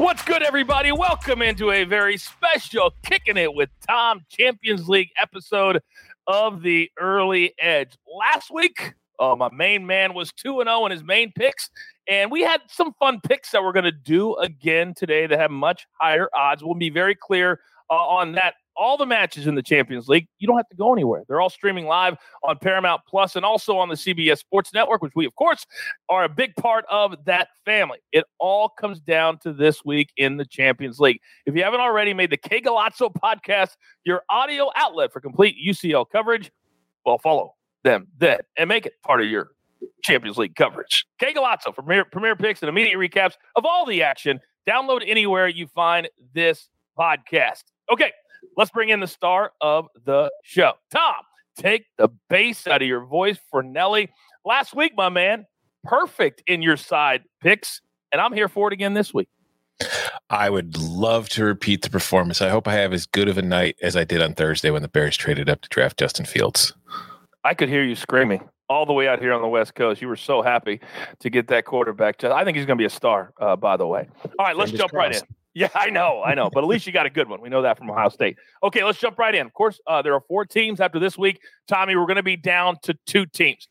What's good, everybody? Welcome into a very special Kicking It with Tom Champions League episode of the Early Edge. Last week, oh, my main man was 2 0 in his main picks, and we had some fun picks that we're going to do again today that have much higher odds. We'll be very clear uh, on that all the matches in the Champions League. You don't have to go anywhere. They're all streaming live on Paramount Plus and also on the CBS Sports Network, which we, of course, are a big part of that family. It all comes down to this week in the Champions League. If you haven't already made the K Golazo podcast your audio outlet for complete UCL coverage, well, follow them then and make it part of your Champions League coverage. K Golazo for premier, premier picks and immediate recaps of all the action. Download anywhere you find this podcast. Okay, let's bring in the star of the show. Tom, take the bass out of your voice Fornelli. Last week, my man, perfect in your side picks, and I'm here for it again this week. I would love to repeat the performance. I hope I have as good of a night as I did on Thursday when the Bears traded up to draft Justin Fields. I could hear you screaming all the way out here on the West Coast. You were so happy to get that quarterback. I think he's going to be a star, uh, by the way. All right, let's jump crossed. right in. Yeah, I know, I know, but at least you got a good one. We know that from Ohio State. Okay, let's jump right in. Of course, uh, there are four teams after this week. Tommy, we're going to be down to two teams.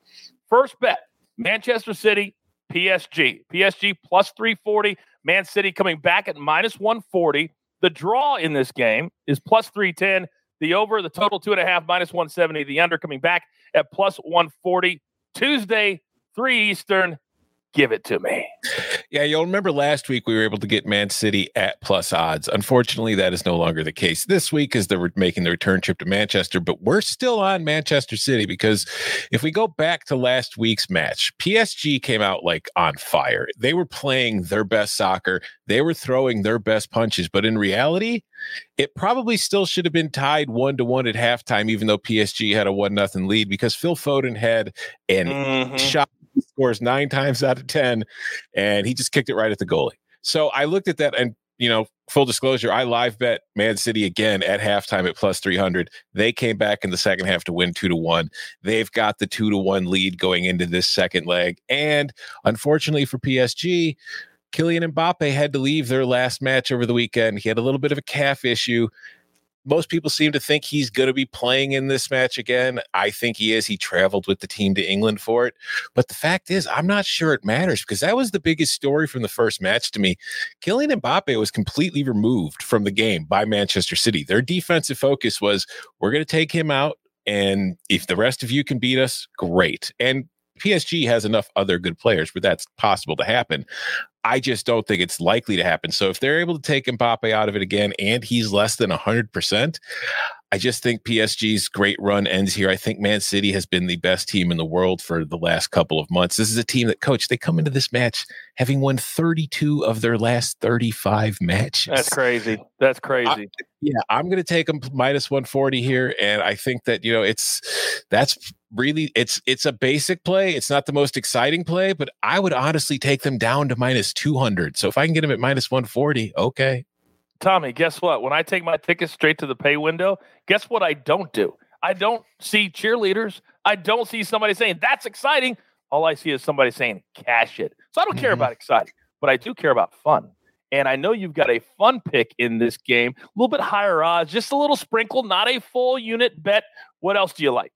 First bet: Manchester City, PSG. PSG plus three forty. Man City coming back at minus one forty. The draw in this game is plus three ten. The over, the total two and a half, minus one seventy. The under coming back at plus one forty. Tuesday, three Eastern give it to me. Yeah, you'll remember last week we were able to get Man City at plus odds. Unfortunately, that is no longer the case this week as they're making the return trip to Manchester, but we're still on Manchester City because if we go back to last week's match, PSG came out like on fire. They were playing their best soccer, they were throwing their best punches, but in reality, it probably still should have been tied one to one at halftime, even though PSG had a one nothing lead because Phil Foden had an mm-hmm. shot he scores nine times out of 10, and he just kicked it right at the goalie. So I looked at that and you know, full disclosure, I live bet Man City again at halftime at plus 300. They came back in the second half to win two to one. They've got the two to one lead going into this second leg. And unfortunately for PSG, Kylian Mbappe had to leave their last match over the weekend. He had a little bit of a calf issue most people seem to think he's going to be playing in this match again. I think he is. He traveled with the team to England for it. But the fact is, I'm not sure it matters because that was the biggest story from the first match to me. Kylian Mbappe was completely removed from the game by Manchester City. Their defensive focus was we're going to take him out. And if the rest of you can beat us, great. And PSG has enough other good players where that's possible to happen. I just don't think it's likely to happen. So if they're able to take Mbappe out of it again and he's less than 100%, I just think PSG's great run ends here. I think Man City has been the best team in the world for the last couple of months. This is a team that, coach, they come into this match having won 32 of their last 35 matches. That's crazy. That's crazy. I, yeah, I'm going to take them minus 140 here. And I think that, you know, it's that's really it's it's a basic play. It's not the most exciting play, but I would honestly take them down to minus 200. So if I can get them at minus 140, okay. Tommy, guess what? When I take my tickets straight to the pay window, guess what I don't do? I don't see cheerleaders. I don't see somebody saying, that's exciting. All I see is somebody saying, cash it. So I don't mm-hmm. care about exciting, but I do care about fun. And I know you've got a fun pick in this game, a little bit higher odds, just a little sprinkle, not a full unit bet. What else do you like?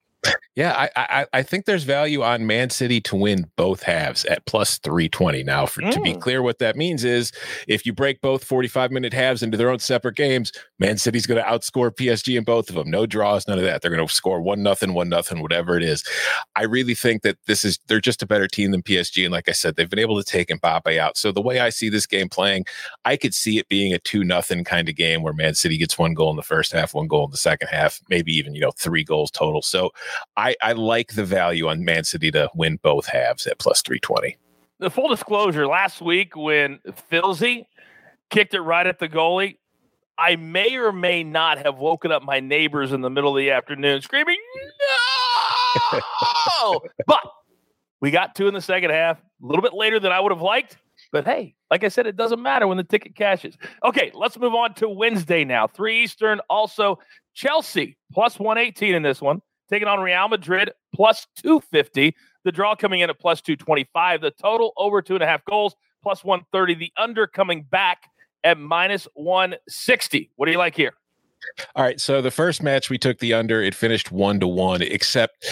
Yeah, I, I, I think there's value on Man City to win both halves at plus 320. Now, for, mm. to be mm. clear, what that means is if you break both 45 minute halves into their own separate games, Man City's going to outscore PSG in both of them. No draws, none of that. They're going to score one nothing, one nothing, whatever it is. I really think that this is they're just a better team than PSG, and like I said, they've been able to take Mbappe out. So the way I see this game playing, I could see it being a two nothing kind of game where Man City gets one goal in the first half, one goal in the second half, maybe even you know three goals total. So I, I like the value on Man City to win both halves at plus 320. The full disclosure last week when Filzy kicked it right at the goalie, I may or may not have woken up my neighbors in the middle of the afternoon screaming, no! but we got two in the second half, a little bit later than I would have liked. But hey, like I said, it doesn't matter when the ticket cashes. Okay, let's move on to Wednesday now. 3 Eastern. Also, Chelsea plus 118 in this one taking on Real Madrid plus 250. The draw coming in at plus 225. The total over two and a half goals plus 130. The under coming back at minus 160. What do you like here? All right. So the first match we took the under, it finished one to one, except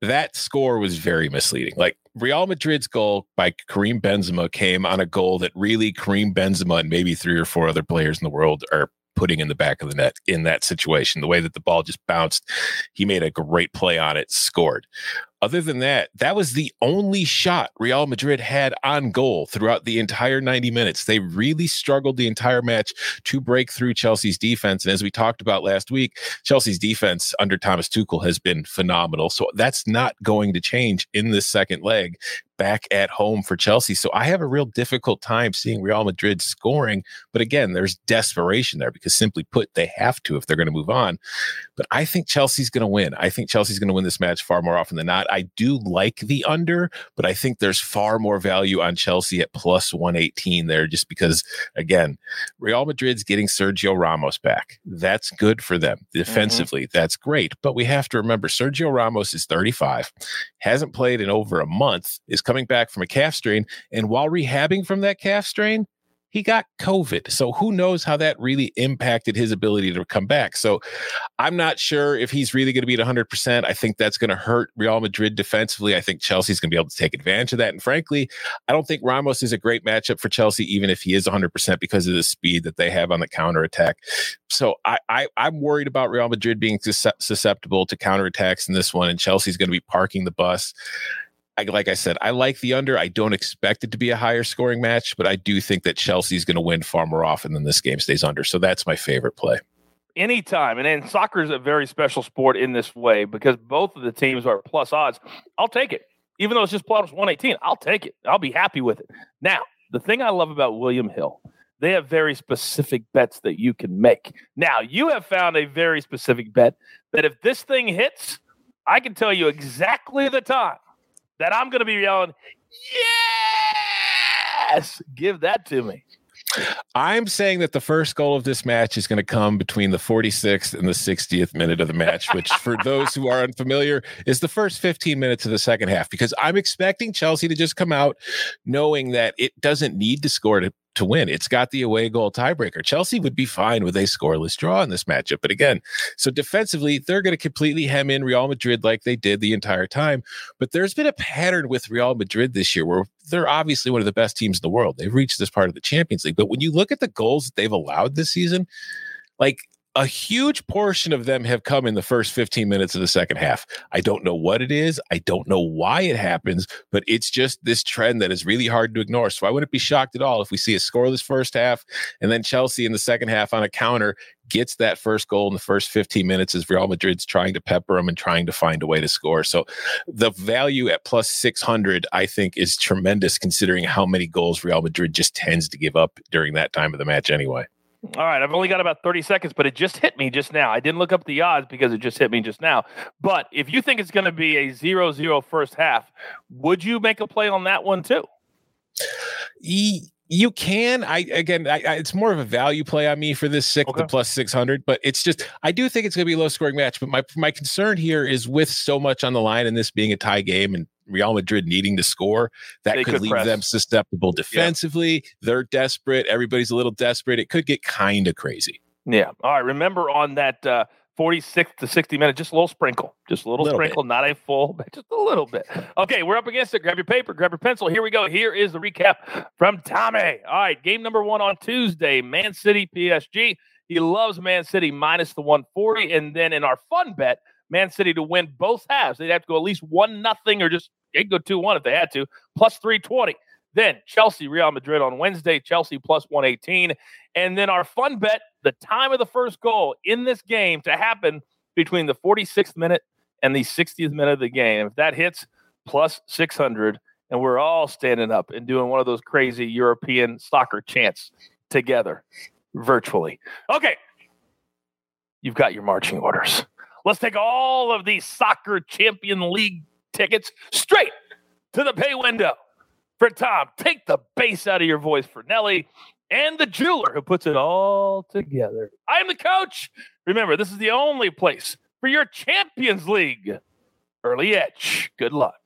that score was very misleading. Like Real Madrid's goal by Karim Benzema came on a goal that really Karim Benzema and maybe three or four other players in the world are putting in the back of the net in that situation. The way that the ball just bounced, he made a great play on it, scored. Other than that, that was the only shot Real Madrid had on goal throughout the entire 90 minutes. They really struggled the entire match to break through Chelsea's defense. And as we talked about last week, Chelsea's defense under Thomas Tuchel has been phenomenal. So that's not going to change in this second leg back at home for Chelsea. So I have a real difficult time seeing Real Madrid scoring. But again, there's desperation there because simply put, they have to if they're going to move on. But I think Chelsea's going to win. I think Chelsea's going to win this match far more often than not. I do like the under, but I think there's far more value on Chelsea at plus 118 there just because, again, Real Madrid's getting Sergio Ramos back. That's good for them mm-hmm. defensively. Mm-hmm. That's great. But we have to remember Sergio Ramos is 35, hasn't played in over a month, is coming back from a calf strain. And while rehabbing from that calf strain, he got COVID. So who knows how that really impacted his ability to come back. So I'm not sure if he's really going to be at 100%. I think that's going to hurt Real Madrid defensively. I think Chelsea's going to be able to take advantage of that. And frankly, I don't think Ramos is a great matchup for Chelsea, even if he is 100% because of the speed that they have on the counter attack. So I, I, am worried about Real Madrid being susceptible to counterattacks in this one, and Chelsea's going to be parking the bus. I, like I said, I like the under. I don't expect it to be a higher scoring match, but I do think that Chelsea's going to win far more often than this game stays under. So that's my favorite play. Anytime. And then soccer is a very special sport in this way because both of the teams are plus odds. I'll take it. Even though it's just plus 118, I'll take it. I'll be happy with it. Now, the thing I love about William Hill, they have very specific bets that you can make. Now, you have found a very specific bet that if this thing hits, I can tell you exactly the time that I'm going to be yelling, yes, give that to me. I'm saying that the first goal of this match is going to come between the 46th and the 60th minute of the match, which, for those who are unfamiliar, is the first 15 minutes of the second half. Because I'm expecting Chelsea to just come out knowing that it doesn't need to score to to win. It's got the away goal tiebreaker. Chelsea would be fine with a scoreless draw in this matchup. But again, so defensively, they're going to completely hem in Real Madrid like they did the entire time. But there's been a pattern with Real Madrid this year where they're obviously one of the best teams in the world. They've reached this part of the Champions League. But when you look at the goals that they've allowed this season, like a huge portion of them have come in the first 15 minutes of the second half. I don't know what it is. I don't know why it happens, but it's just this trend that is really hard to ignore. So I wouldn't be shocked at all if we see a scoreless first half and then Chelsea in the second half on a counter gets that first goal in the first 15 minutes as Real Madrid's trying to pepper them and trying to find a way to score. So the value at plus 600, I think, is tremendous considering how many goals Real Madrid just tends to give up during that time of the match anyway. All right, I've only got about 30 seconds, but it just hit me just now. I didn't look up the odds because it just hit me just now. But if you think it's going to be a 0 0 first half, would you make a play on that one too? You can. I again, I, I, it's more of a value play on me for this six, okay. the plus six hundred. But it's just, I do think it's going to be a low scoring match. But my my concern here is with so much on the line and this being a tie game and Real Madrid needing to score, that could, could, leave press. them susceptible defensively. Yeah. They're desperate. Everybody's a little desperate. It could get kind of crazy. Yeah. All right. Remember on that uh, 46 to 60 minutes, just a little sprinkle, just a little, little sprinkle, bit. not a full, but just a little bit. Okay, we're up against it. Grab your paper, grab your pencil. Here we go. Here is the recap from Tommy. All right, game number one on Tuesday, Man City PSG. He loves Man City minus the 140. And then in our fun bet, Man City to win both halves. They'd have to go at least one nothing or just they'd go 2 1 if they had to, plus 320. Then Chelsea, Real Madrid on Wednesday, Chelsea plus 118. And then our fun bet, the time of the first goal in this game to happen between the 46th minute and the 60th minute of the game. If that hits, plus 600. And we're all standing up and doing one of those crazy European soccer chants together virtually. Okay. You've got your marching orders. Let's take all of these soccer champion league tickets straight to the pay window. For Tom, take the bass out of your voice Fornelli and the jeweler who puts it all together. I'm the coach. Remember, this is the only place for your Champions League early edge. Good luck.